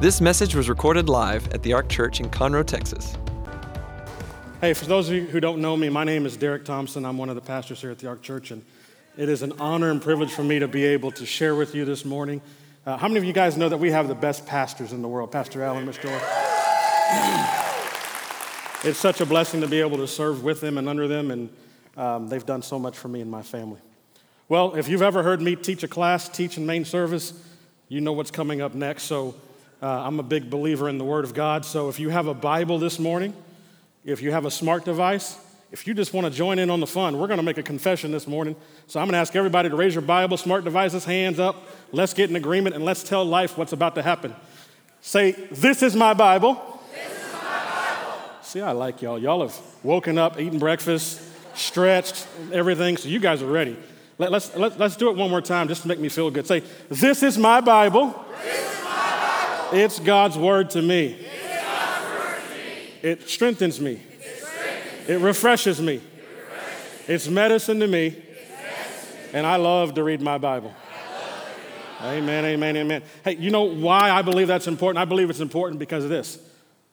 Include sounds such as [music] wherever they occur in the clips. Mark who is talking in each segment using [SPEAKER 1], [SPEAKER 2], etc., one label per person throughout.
[SPEAKER 1] This message was recorded live at the Ark Church in Conroe, Texas.
[SPEAKER 2] Hey, for those of you who don't know me, my name is Derrick Thompson. I'm one of the pastors here at the Ark Church, and it is an honor and privilege for me to be able to share with you this morning. Uh, how many of you guys know that we have the best pastors in the world? Pastor Allen, Miss Joy. [clears throat] it's such a blessing to be able to serve with them and under them, and um, they've done so much for me and my family. Well, if you've ever heard me teach a class, teach in main service, you know what's coming up next. So uh, I'm a big believer in the Word of God. So if you have a Bible this morning, if you have a smart device, if you just want to join in on the fun, we're going to make a confession this morning. So I'm going to ask everybody to raise your Bible, smart devices, hands up. Let's get in agreement and let's tell life what's about to happen. Say, This is my Bible.
[SPEAKER 3] Is my Bible.
[SPEAKER 2] See, I like y'all. Y'all have woken up, eaten breakfast, stretched, everything, so you guys are ready. Let, us let, let's do it one more time just to make me feel good. Say, This is my Bible.
[SPEAKER 3] This is my Bible.
[SPEAKER 2] It's God's word to me.
[SPEAKER 3] It's God's word to me.
[SPEAKER 2] It strengthens me.
[SPEAKER 3] It,
[SPEAKER 2] refreshes me. It's medicine to me. And I love to read my Bible. Amen, amen, amen. Hey, you know why I believe that's important? I believe it's important because of this.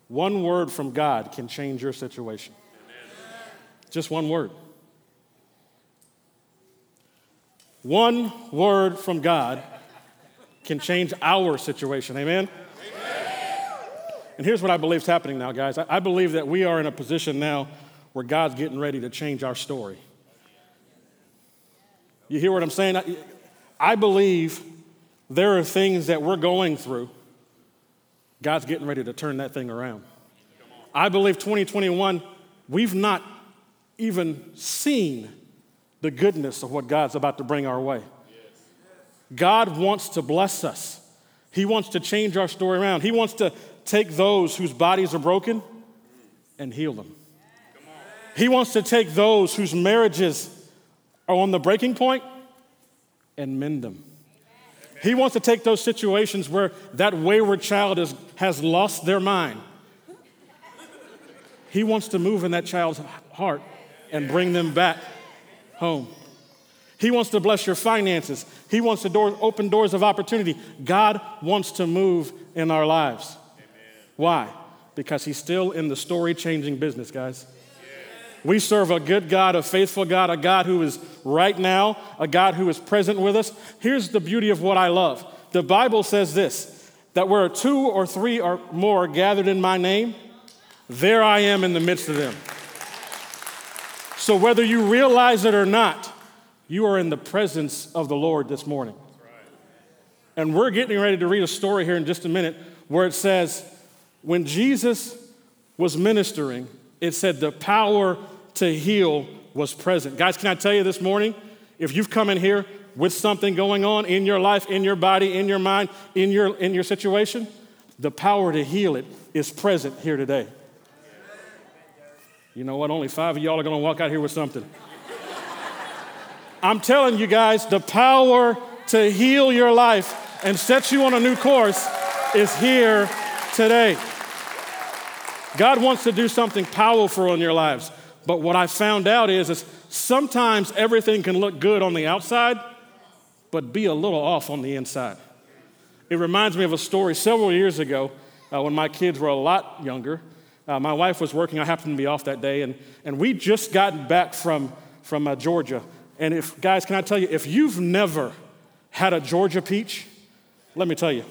[SPEAKER 2] One word from God can change your situation. Amen. Just one word. One word from God can change our situation. Amen. And here's what I believe is happening now, guys. I believe that we are in a position now where God's getting ready to change our story. You hear what I'm saying? I believe there are things that we're going through. God's getting ready to turn that thing around. I believe 2021, we've not even seen the goodness of what God's about to bring our way. God wants to bless us. He wants to change our story around. He wants to take those whose bodies are broken and heal them. He wants to take those whose marriages are on the breaking point and mend them. He wants to take those situations where that wayward child is, has lost their mind. He wants to move in that child's heart and bring them back home. He wants to bless your finances. He wants to door, open doors of opportunity. God wants to move in our lives. Why? Because He's still in the story changing business, guys. We serve a good God, a faithful God, a God who is right now, a God who is present with us. Here's the beauty of what I love the Bible says this that where two or three or more gathered in my name, there I am in the midst of them. So, whether you realize it or not, you are in the presence of the Lord this morning. And we're getting ready to read a story here in just a minute where it says, when Jesus was ministering, it said the power to heal was present. Guys, can I tell you this morning? If you've come in here with something going on in your life, in your body, in your mind, in your, in your situation, the power to heal it is present here today. You know what? Only five of y'all are going to walk out here with something. I'm telling you guys, the power to heal your life and set you on a new course is here today. God wants to do something powerful in your lives. But what I found out is, is sometimes everything can look good on the outside, but be a little off on the inside. It reminds me of a story several years ago uh, when my kids were a lot younger. Uh, my wife was working, I happened to be off that day, and, and we just gotten back from, from uh, Georgia. And if, guys, can I tell you, if you've never had a Georgia peach, let me tell you,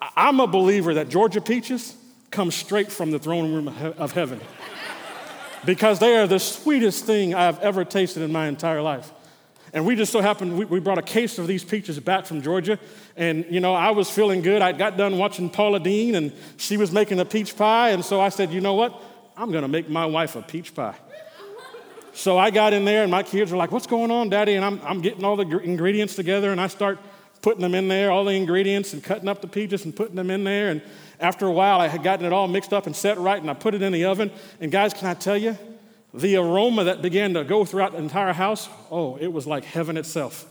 [SPEAKER 2] I'm a believer that Georgia peaches come straight from the throne room of heaven because they are the sweetest thing I've ever tasted in my entire life. And we just so happened, we, we, brought a case of these peaches back from Georgia. And, you know, I was feeling good. I got done watching Paula Deen, and she was making a peach pie. And so I said, you know what? I'm going to make my wife a peach pie. So I got in there, and my kids were like, what's going on, Daddy? And I'm, I'm getting all the ingredients together, and I start putting them in there, all the ingredients, and cutting up the peaches and putting them in there. And after a while, I had gotten it all mixed up and set right, and I put it in the oven. And guys, can I tell you, the aroma that began to go throughout the entire house, oh, it was like heaven itself.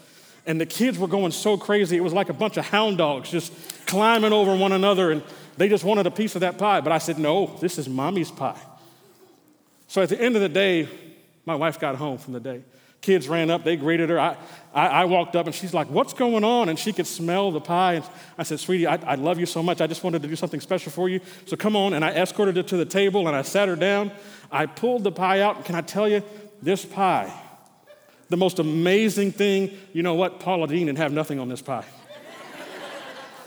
[SPEAKER 2] And the kids were going so crazy, it was like a bunch of hound dogs just climbing over one another, and they just wanted a piece of that pie. But I said, no, this is mommy's pie. So at the end of the day, my wife got home from the day. Kids ran up, they greeted her. I, I, I, walked up and she's like, What's going on? And she could smell the pie. And I said, Sweetie, I, I love you so much. I just wanted to do something special for you. So come on. And I escorted her to the table and I sat her down. I pulled the pie out. And can I tell you, this pie, the most amazing thing, you know what? Paula Deen didn't have nothing on this pie.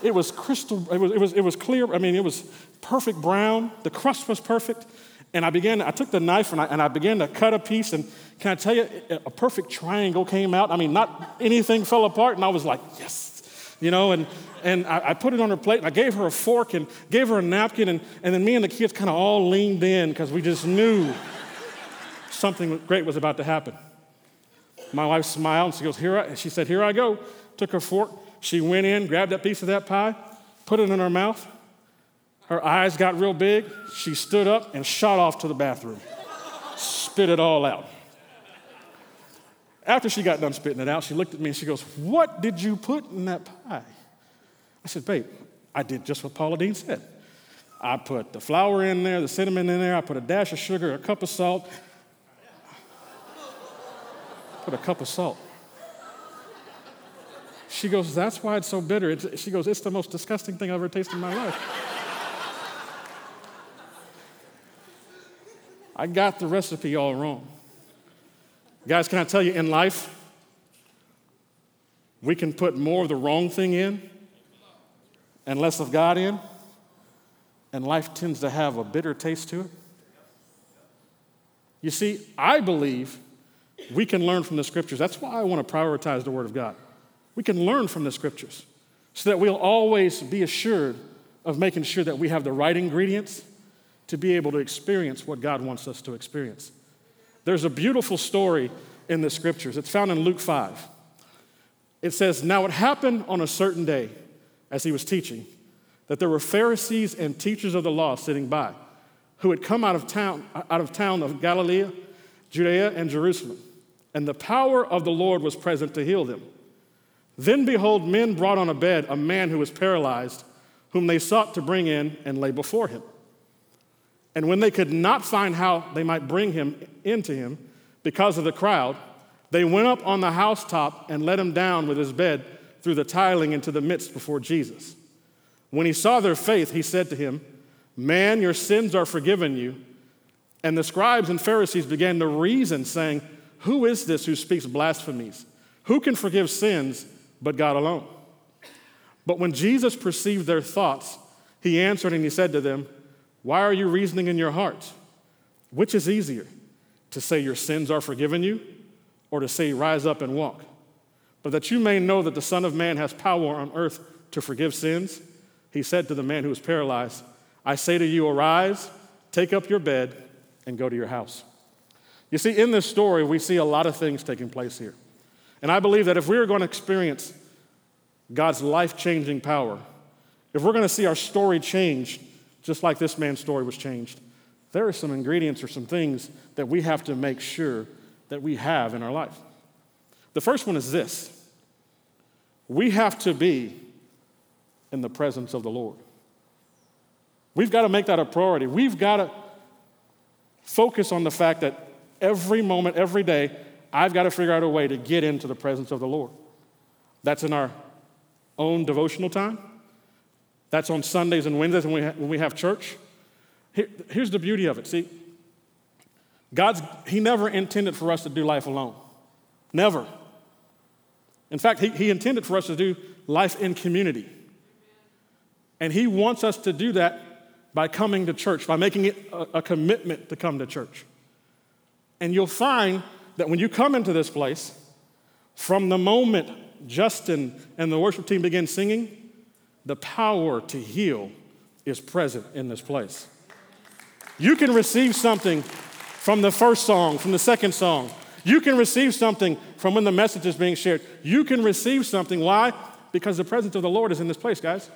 [SPEAKER 2] it was crystal, it was, it, was, it was clear. I mean, it was perfect brown. The crust was perfect. And I began, I took the knife and I, and I began to cut a piece. And can I tell you, a perfect triangle came out. I mean, not anything fell apart. And I was like, yes, you know, and, and I, I put it on her plate and I gave her a fork and gave her a napkin. And, and then me and the kids kind of all leaned in because we just knew something great was about to happen. My wife smiled and she goes, Here I, she said, Here I go. Took her fork. She went in, grabbed that piece of that pie, put it in her mouth. Her eyes got real big. She stood up and shot off to the bathroom, spit it all out. After she got done spitting it out, she looked at me and she goes, What did you put in that pie? I said, Babe, I did just what Paula Deen said. I put the flour in there, the cinnamon in there, I put a dash of sugar, a cup of salt, put a cup of salt. She goes, That's why it's so bitter. It's, she goes, It's the most disgusting thing I've ever tasted in my life. I got the recipe all wrong. Guys, can I tell you, in life, we can put more of the wrong thing in and less of God in, and life tends to have a bitter taste to it. You see, I believe we can learn from the scriptures. That's why I want to prioritize the Word of God. We can learn from the scriptures so that we'll always be assured of making sure that we have the right ingredients to be able to experience what God wants us to experience. There's a beautiful story in the scriptures. It's found in Luke 5. It says, Now it happened on a certain day, as he was teaching, that there were Pharisees and teachers of the law sitting by, who had come out of town, out of town of Galilee, Judea, and Jerusalem and the power of the Lord was present to heal them. Then behold, men brought on a bed a man who was paralyzed, whom they sought to bring in and lay before him. And when they could not find how they might bring him into him because of the crowd, they went up on the housetop and let him down with his bed through the tiling into the midst before Jesus. When he saw their faith, he said to him, Man, your sins are forgiven you. And the scribes and Pharisees began to reason, saying, who is this who speaks blasphemies? Who can forgive sins but God alone? But when Jesus perceived their thoughts, he answered and he said to them, Why are you reasoning in your hearts? Which is easier, to say your sins are forgiven you, or to say rise up and walk? But that you may know that the Son of Man has power on earth to forgive sins, he said to the man who was paralyzed, I say to you, arise, take up your bed, and go to your house. You see, in this story, we see a lot of things taking place here. And I believe that if we are going to experience God's life changing power, if we're going to see our story change, just like this man's story was changed, there are some ingredients or some things that we have to make sure that we have in our life. The first one is this we have to be in the presence of the Lord. We've got to make that a priority. We've got to focus on the fact that every moment, every day, I've got to figure out a way to get into the presence of the Lord. That's in our own devotional time. That's on Sundays and Wednesdays when we, ha- when we have church. Here, here's the beauty of it. See, God's, He never intended for us to do life alone. Never. In fact, he, he intended for us to do life in community. And He wants us to do that by coming to church, by making it a, a commitment to come to church. And you'll find that when you come into this place, from the moment Justin and the worship team begin singing, the power to heal is present in this place. You can receive something from the first song, from the second song. You can receive something from when the message is being shared. You can receive something. Why? Because the presence of the Lord is in this place, guys.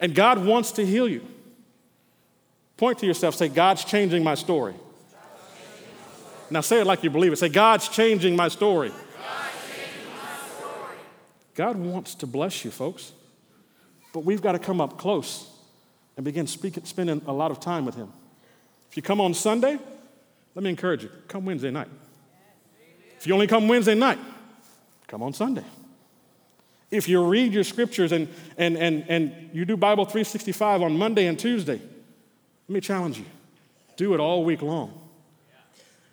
[SPEAKER 2] And God wants to heal you. Point to yourself, say, God's changing my story. Now say it like you believe it. Say, God's
[SPEAKER 3] changing my story.
[SPEAKER 2] God wants to bless you, folks. But we've got to come up close and begin speaking, spending a lot of time with Him. If you come on Sunday, let me encourage you come Wednesday night. If you only come Wednesday night, come on Sunday. If you read your scriptures and, and, and, and you do Bible 365 on Monday and Tuesday, let me challenge you do it all week long.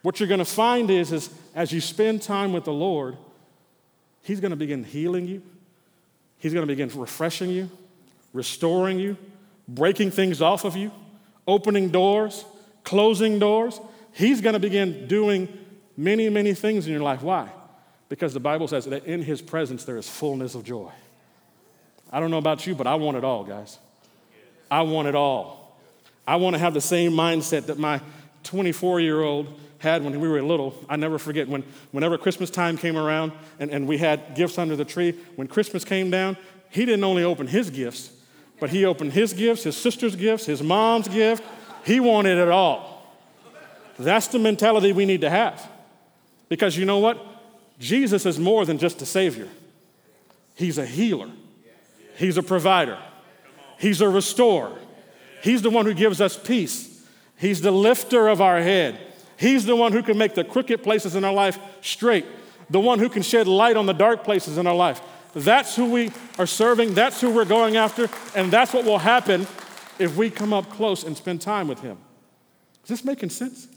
[SPEAKER 2] What you're going to find is, is as you spend time with the Lord, He's going to begin healing you, He's going to begin refreshing you, restoring you, breaking things off of you, opening doors, closing doors. He's going to begin doing many, many things in your life. Why? Because the Bible says that in His presence there is fullness of joy. I don't know about you, but I want it all, guys. I want it all. I want to have the same mindset that my 24 year old had when we were little. I never forget when, whenever Christmas time came around and, and we had gifts under the tree, when Christmas came down, he didn't only open his gifts, but he opened his gifts, his sister's gifts, his mom's gift. He wanted it all. That's the mentality we need to have. Because you know what? Jesus is more than just a savior, he's a healer, he's a provider, he's a restorer, he's the one who gives us peace, he's the lifter of our head. He's the one who can make the crooked places in our life straight, the one who can shed light on the dark places in our life. That's who we are serving, that's who we're going after, and that's what will happen if we come up close and spend time with Him. Is this making sense?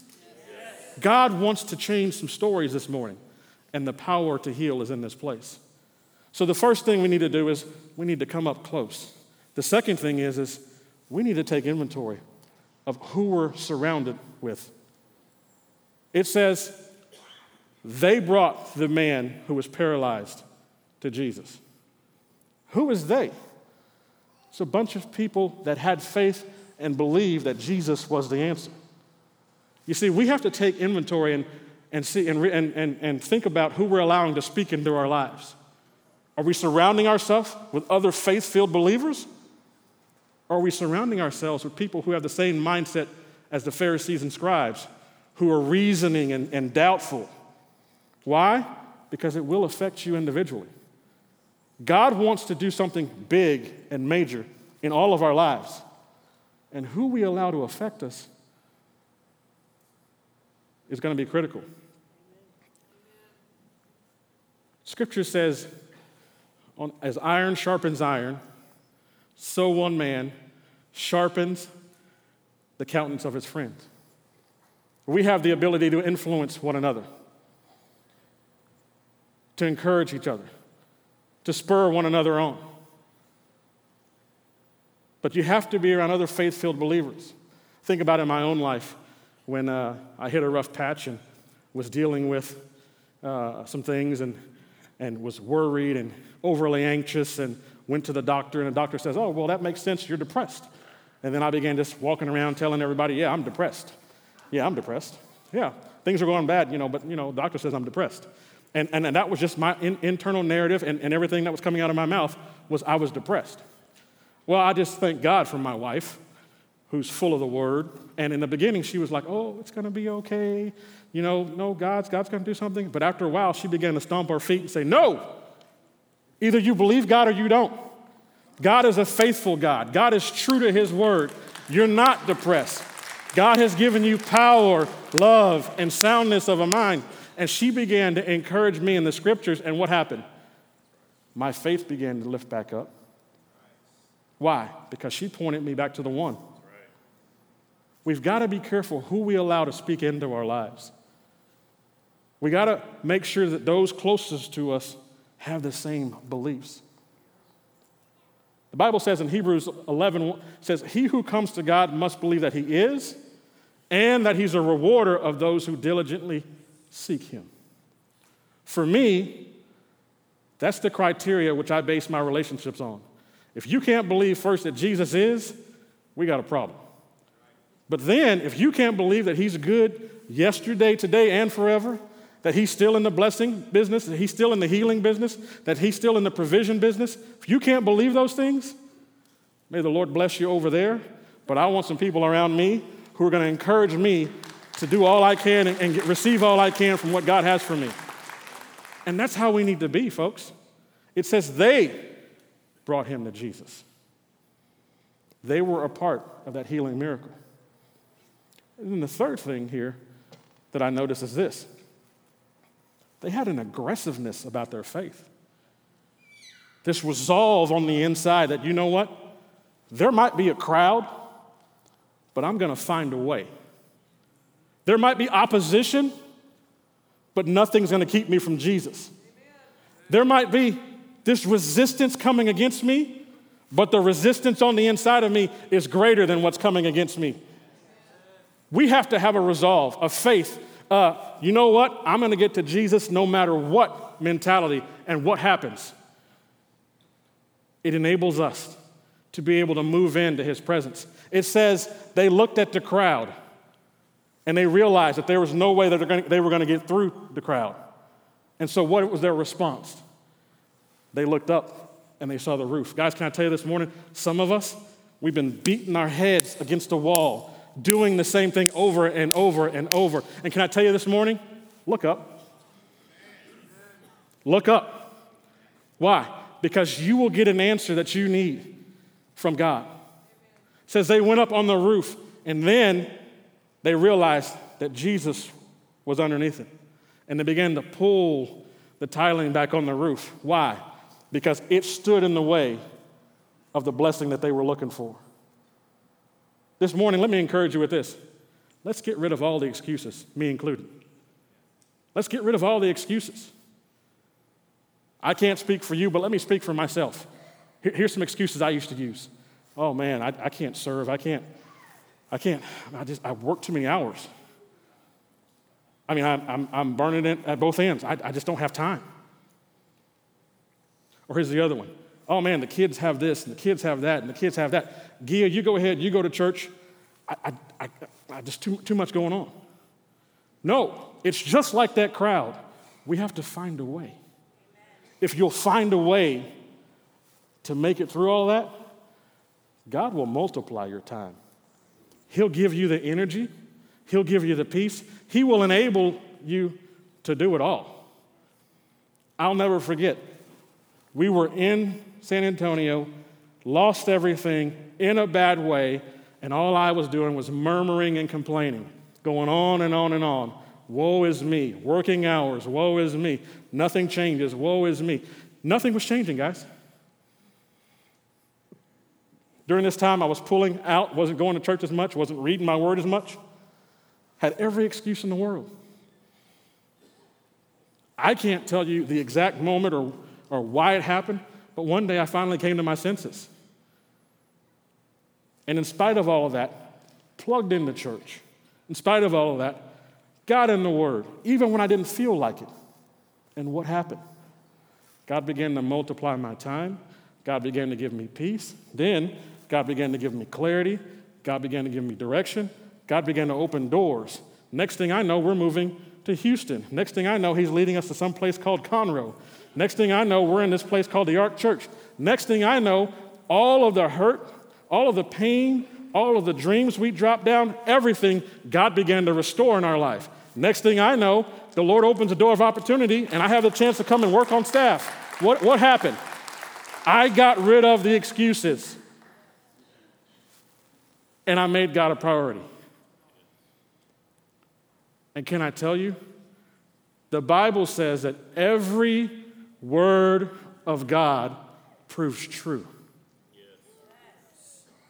[SPEAKER 2] God wants to change some stories this morning, and the power to heal is in this place. So the first thing we need to do is we need to come up close. The second thing is, is we need to take inventory of who we're surrounded with. It says, they brought the man who was paralyzed to Jesus. Who is they? It's a bunch of people that had faith and believed that Jesus was the answer. You see, we have to take inventory and, and, see, and, and, and, and think about who we're allowing to speak into our lives. Are we surrounding ourselves with other faith filled believers? Or are we surrounding ourselves with people who have the same mindset as the Pharisees and scribes, who are reasoning and, and doubtful? Why? Because it will affect you individually. God wants to do something big and major in all of our lives. And who we allow to affect us is going to be critical. Scripture says, as iron sharpens iron, so one man sharpens the countenance of his friends. We have the ability to influence one another, to encourage each other, to spur one another on. But you have to be around other faith filled believers. Think about in my own life when uh, I hit a rough patch and was dealing with uh, some things and, and was worried and overly anxious and went to the doctor, and the doctor says, Oh, well, that makes sense. You're depressed. And then I began just walking around telling everybody, Yeah, I'm depressed. Yeah, I'm depressed. Yeah, things are going bad, you know, but, you know, doctor says I'm depressed. And, and, and that was just my in, internal narrative, and, and everything that was coming out of my mouth was I was depressed. Well, I just thank God for my wife who's full of the word. And in the beginning, she was like, oh, it's going to be okay. You know, no, God's, God's going to do something. But after a while, she began to stomp her feet and say, no, either you believe God or you don't. God is a faithful God. God is true to his word. You're not depressed. God has given you power, love, and soundness of a mind. And she began to encourage me in the scriptures. And what happened? My faith began to lift back up. Why? Because she pointed me back to the one. We've got to be careful who we allow to speak into our lives. We got to make sure that those closest to us have the same beliefs. The Bible says in Hebrews 11 says he who comes to God must believe that he is and that he's a rewarder of those who diligently seek him. For me, that's the criteria which I base my relationships on. If you can't believe first that Jesus is, we got a problem. But then, if you can't believe that He's good yesterday, today, and forever, that He's still in the blessing business, that He's still in the healing business, that He's still in the provision business, if you can't believe those things, may the Lord bless you over there. But I want some people around me who are going to encourage me to do all I can and, and get, receive all I can from what God has for me. And that's how we need to be, folks. It says they brought him to Jesus. They were a part of that healing miracle. And then the third thing here that I notice is this they had an aggressiveness about their faith. This resolve on the inside that, you know what? There might be a crowd, but I'm going to find a way. There might be opposition, but nothing's going to keep me from Jesus. There might be this resistance coming against me, but the resistance on the inside of me is greater than what's coming against me. We have to have a resolve, a faith. Uh, you know what? I'm going to get to Jesus no matter what mentality and what happens. It enables us to be able to move into his presence. It says they looked at the crowd and they realized that there was no way that they were going to get through the crowd. And so, what was their response? They looked up and they saw the roof. Guys, can I tell you this morning? Some of us, we've been beating our heads against the wall, doing the same thing over and over and over. And can I tell you this morning? Look up. Look up. Why? Because you will get an answer that you need from God. Says they went up on the roof and then they realized that Jesus was underneath it. And they began to pull the tiling back on the roof. Why? Because it stood in the way of the blessing that they were looking for. This morning, let me encourage you with this. Let's get rid of all the excuses, me included. Let's get rid of all the excuses. I can't speak for you, but let me speak for myself. Here's some excuses I used to use. Oh man, I, I can't serve. I can't, I can't, I just, I work too many hours. I mean, I, I'm, I'm burning it at both ends. I, I just don't have time. Or here's the other one. Oh man, the kids have this, and the kids have that, and the kids have that. Gia, you go ahead, you go to church. I, I, I, I just too, too much going on. No, it's just like that crowd. We have to find a way. If you'll find a way to make it through all that, God will multiply your time. He'll give you the energy, He'll give you the peace, He will enable you to do it all. I'll never forget, we were in San Antonio, lost everything in a bad way, and all I was doing was murmuring and complaining, going on and on and on. Woe is me. Working hours. Woe is me. Nothing changes. Woe is me. Nothing was changing, guys. During this time, I was pulling out, wasn't going to church as much, wasn't reading my word as much, had every excuse in the world. I can't tell you the exact moment or, or why it happened, but one day I finally came to my senses. And in spite of all of that, plugged into church. In spite of all of that, got in the Word, even when I didn't feel like it. And what happened? God began to multiply my time. God began to give me peace. Then God began to give me clarity. God began to give me direction. God began to open doors. Next thing I know, we're moving to Houston. Next thing I know, He's leading us to some place called Conroe. Next thing I know, we're in this place called the Ark Church. Next thing I know, all of the hurt, all of the pain, all of the dreams we dropped down, everything God began to restore in our life. Next thing I know, the Lord opens a door of opportunity and I have the chance to come and work on staff. What, what happened? I got rid of the excuses and I made God a priority. And can I tell you? The Bible says that every word of God proves true.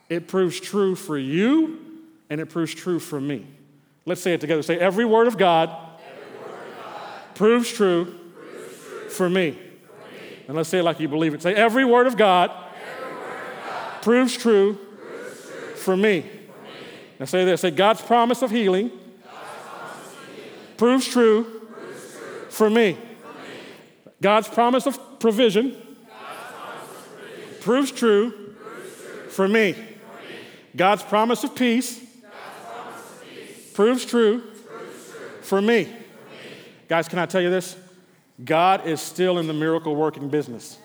[SPEAKER 2] It proves true for you, and it proves true for me. Let's say it together. Say, every word of God, word of God proves, true proves true for me. And let's say it like you believe it. Say, every word of God, word of God proves true for me. Now say this say, God's promise of healing, healing proves, true true for me. For me. God's promise of provision, proves, true true for me. For me. God's promise of peace, peace proves, true proves true for me. For me. Guys, can I tell you this? God is still in the miracle working business.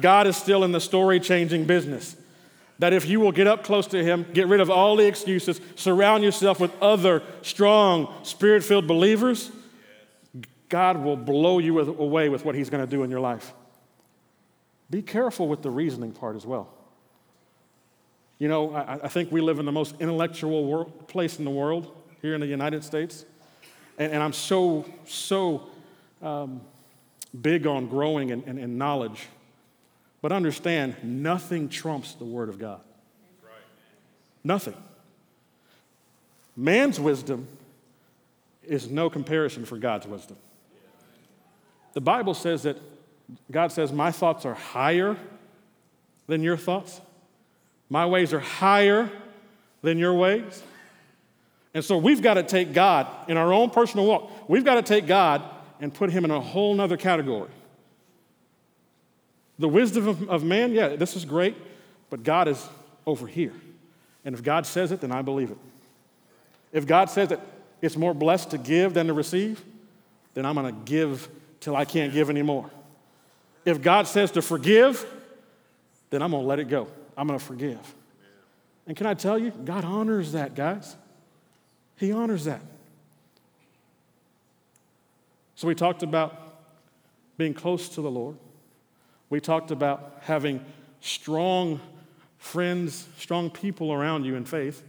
[SPEAKER 2] God is still in the story changing business. That if you will get up close to Him, get rid of all the excuses, surround yourself with other strong, spirit filled believers, God will blow you away with what He's going to do in your life. Be careful with the reasoning part as well. You know, I, I think we live in the most intellectual world, place in the world here in the United States. And, and I'm so, so um, big on growing in, in, in knowledge, but understand nothing trumps the Word of God. Nothing. Man's wisdom is no comparison for God's wisdom. The Bible says that God says, My thoughts are higher than your thoughts, my ways are higher than your ways. And so we've got to take God in our own personal walk, we've got to take God and put him in a whole nother category. The wisdom of, of man, yeah, this is great, but God is over here. And if God says it, then I believe it. If God says that it's more blessed to give than to receive, then I'm going to give till I can't give anymore. If God says to forgive, then I'm going to let it go. I'm going to forgive. And can I tell you, God honors that, guys. He honors that. So we talked about being close to the Lord. We talked about having strong friends, strong people around you in faith.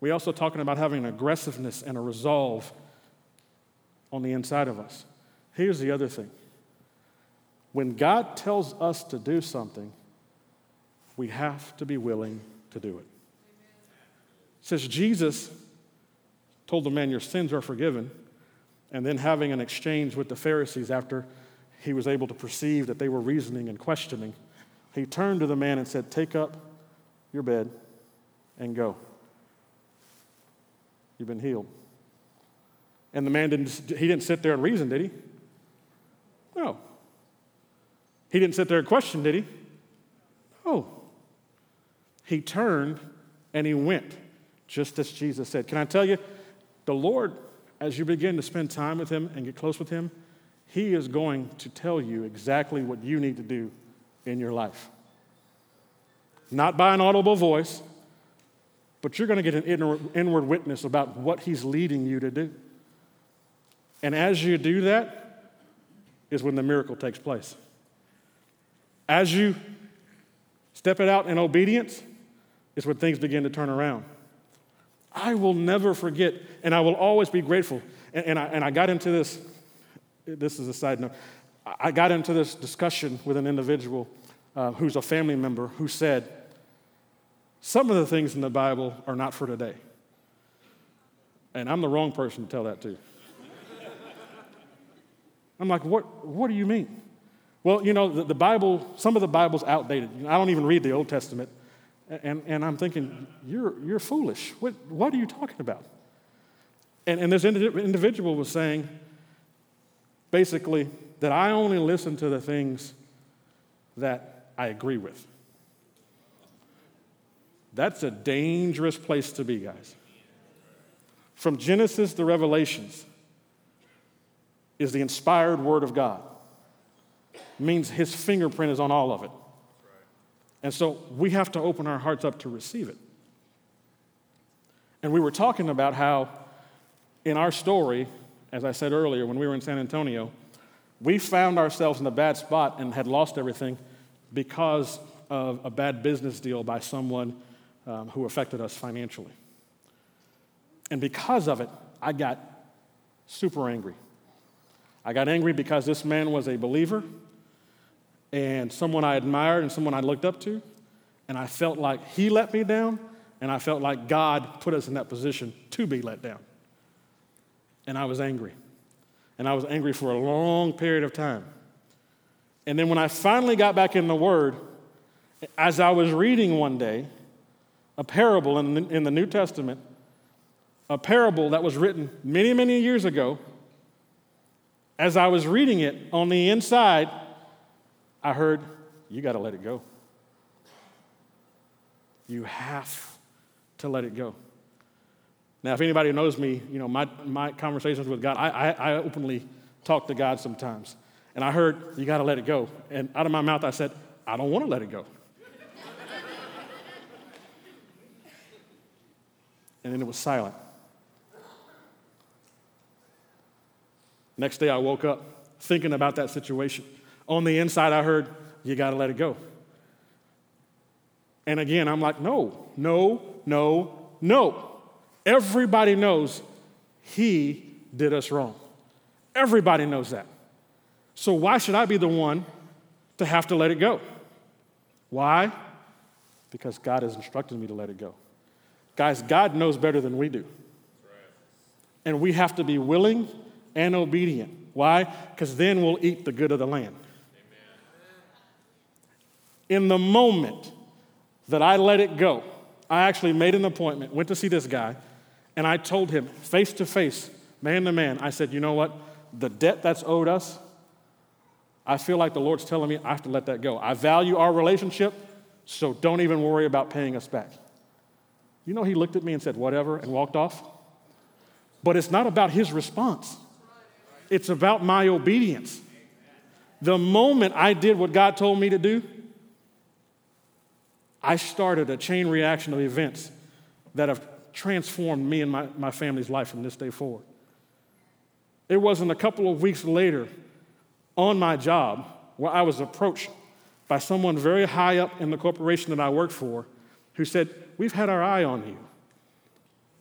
[SPEAKER 2] We also talking about having an aggressiveness and a resolve on the inside of us. Here's the other thing. When God tells us to do something, we have to be willing to do it. Says Jesus told the man, Your sins are forgiven. And then having an exchange with the Pharisees after he was able to perceive that they were reasoning and questioning, he turned to the man and said, Take up your bed and go. You've been healed. And the man didn't, he didn't sit there and reason, did he? No. He didn't sit there and question, did he? No. He turned and he went, just as Jesus said. Can I tell you, the Lord, as you begin to spend time with him and get close with him, he is going to tell you exactly what you need to do in your life. Not by an audible voice, but you're going to get an inward witness about what he's leading you to do. And as you do that, is when the miracle takes place. As you step it out in obedience, is when things begin to turn around. I will never forget, and I will always be grateful. And, and, I, and I got into this, this is a side note. I got into this discussion with an individual uh, who's a family member who said, Some of the things in the Bible are not for today. And I'm the wrong person to tell that to. [laughs] I'm like, what, what do you mean? Well, you know, the, the Bible, some of the Bible's outdated. I don't even read the Old Testament. And, and I'm thinking, you're, you're foolish. What, what are you talking about? And, and this individual was saying, basically, that I only listen to the things that I agree with. That's a dangerous place to be, guys. From Genesis to Revelations is the inspired Word of God. It means His fingerprint is on all of it. And so we have to open our hearts up to receive it. And we were talking about how, in our story, as I said earlier, when we were in San Antonio, we found ourselves in a bad spot and had lost everything because of a bad business deal by someone um, who affected us financially. And because of it, I got super angry. I got angry because this man was a believer and someone I admired and someone I looked up to. And I felt like he let me down, and I felt like God put us in that position to be let down. And I was angry. And I was angry for a long period of time. And then when I finally got back in the Word, as I was reading one day a parable in the, in the New Testament, a parable that was written many, many years ago, as I was reading it on the inside, I heard, you got to let it go. You have to let it go. Now, if anybody knows me, you know, my, my conversations with God, I, I, I openly talk to God sometimes. And I heard, you got to let it go. And out of my mouth, I said, I don't want to let it go. and then it was silent. Next day, I woke up thinking about that situation. On the inside, I heard, you got to let it go. And again, I'm like, no, no, no, no. Everybody knows he did us wrong. Everybody knows that. So why should I be the one to have to let it go? Why? Because God has instructed me to let it go. Guys, God knows better than we do. And we have to be willing and obedient. Why? Because then we'll eat the good of the land. In the moment that I let it go, I actually made an appointment, went to see this guy, and I told him face to face, man to man, I said, you know what? The debt that's owed us, I feel like the Lord's telling me I have to let that go. I value our relationship, so don't even worry about paying us back. You know, he looked at me and said, whatever, and walked off. But it's not about his response, it's about my obedience. The moment I did what God told me to do, I started a chain reaction of events that have transformed me and my, my family's life from this day forward. It wasn't a couple of weeks later on my job where I was approached by someone very high up in the corporation that I worked for who said, We've had our eye on you.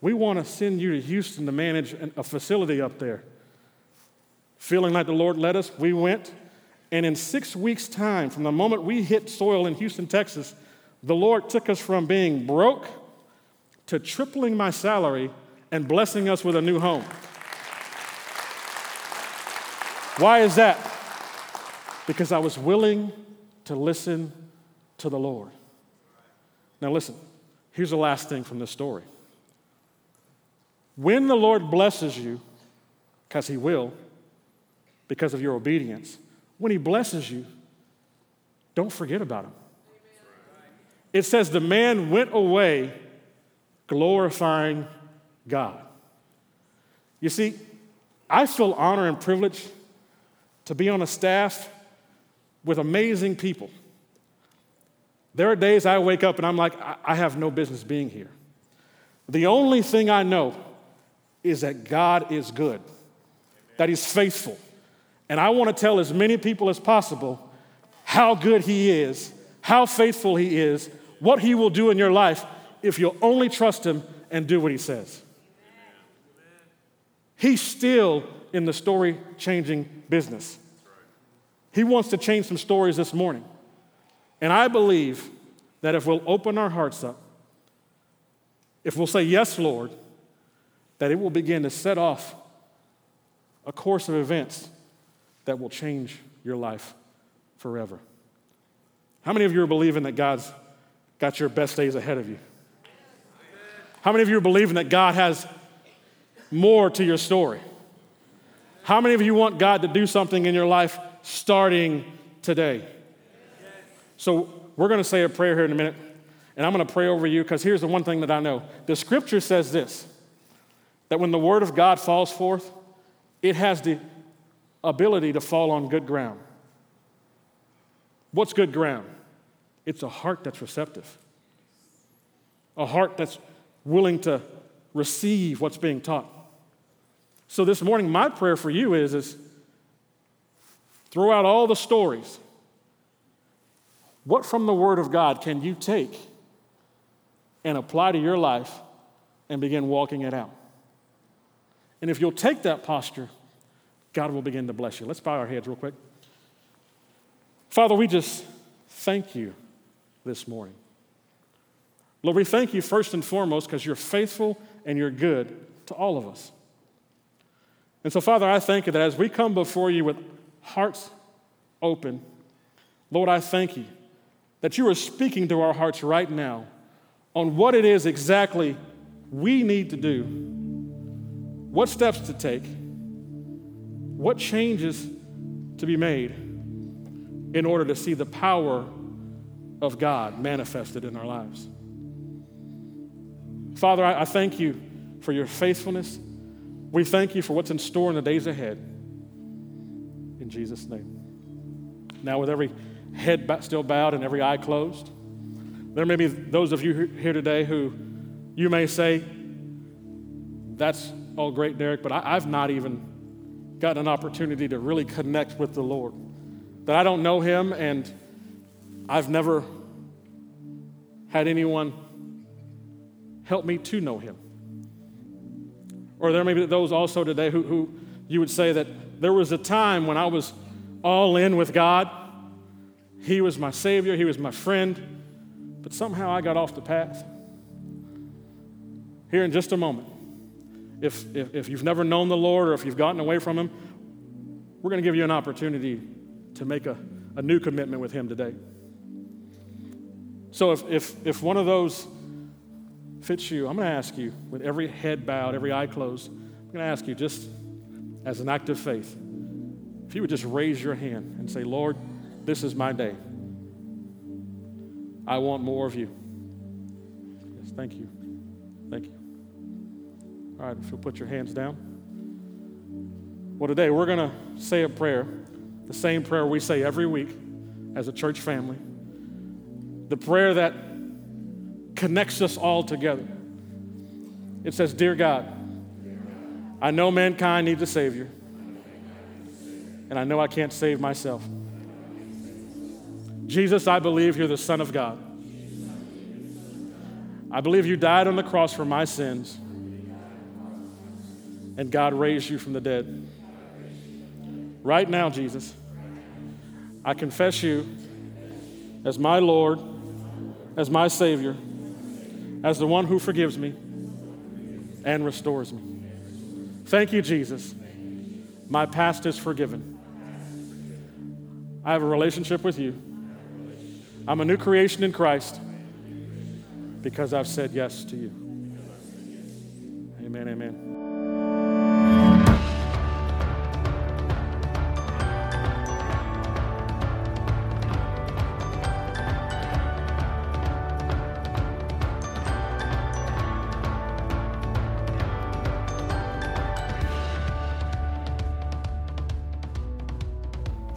[SPEAKER 2] We want to send you to Houston to manage a facility up there. Feeling like the Lord led us, we went. And in six weeks' time, from the moment we hit soil in Houston, Texas, the Lord took us from being broke to tripling my salary and blessing us with a new home. Why is that? Because I was willing to listen to the Lord. Now, listen, here's the last thing from this story. When the Lord blesses you, because He will, because of your obedience, when He blesses you, don't forget about Him. It says the man went away glorifying God. You see, I feel honor and privilege to be on a staff with amazing people. There are days I wake up and I'm like, I have no business being here. The only thing I know is that God is good, that He's faithful. And I want to tell as many people as possible how good He is, how faithful He is, what He will do in your life if you'll only trust Him and do what He says. He's still in the story changing business. He wants to change some stories this morning. And I believe that if we'll open our hearts up, if we'll say, Yes, Lord, that it will begin to set off a course of events that will change your life forever. How many of you are believing that God's got your best days ahead of you? How many of you are believing that God has more to your story? How many of you want God to do something in your life starting today? So, we're going to say a prayer here in a minute, and I'm going to pray over you because here's the one thing that I know. The scripture says this that when the word of God falls forth, it has the ability to fall on good ground. What's good ground? It's a heart that's receptive, a heart that's willing to receive what's being taught. So this morning, my prayer for you is, is throw out all the stories. What from the Word of God can you take and apply to your life and begin walking it out? And if you'll take that posture, God will begin to bless you. Let's bow our heads real quick. Father, we just thank you this morning. Lord, we thank you first and foremost because you're faithful and you're good to all of us. And so, Father, I thank you that as we come before you with hearts open, Lord, I thank you that you are speaking to our hearts right now on what it is exactly we need to do what steps to take, what changes to be made in order to see the power of God manifested in our lives. Father, I, I thank you for your faithfulness. We thank you for what's in store in the days ahead. In Jesus' name. Now, with every head still bowed and every eye closed, there may be those of you here today who you may say, That's all great, Derrick, but I, have not even gotten an opportunity to really connect with the Lord. That I don't know Him and I've never had anyone help me to know Him. Or there may be those also today who, who you would say that there was a time when I was all in with God. He was my Savior, He was my friend, but somehow I got off the path. Here in just a moment, if, if, if you've never known the Lord or if you've gotten away from Him, we're going to give you an opportunity to make a, a new commitment with Him today. So if, if, if one of those fits you, I'm going to ask you, with every head bowed, every eye closed, I'm going to ask you just as an act of faith, if you would just raise your hand and say, Lord, this is my day. I want more of you. Yes, thank you. Thank you. All right, if you'll put your hands down. Well, today we're going to say a prayer, the same prayer we say every week as a church family, the prayer that connects us all together. It says, Dear God, I know mankind needs a Savior, and I know I can't save myself. Jesus, I believe you're the Son of God. I believe you died on the cross for my sins, and God raised you from the dead. Right now, Jesus, I confess you as my Lord, as my Savior, as the one who forgives me and restores me. Thank you, Jesus. My past is forgiven. I have a relationship with you. I'm a new creation in Christ because I've said yes to you. Amen, amen.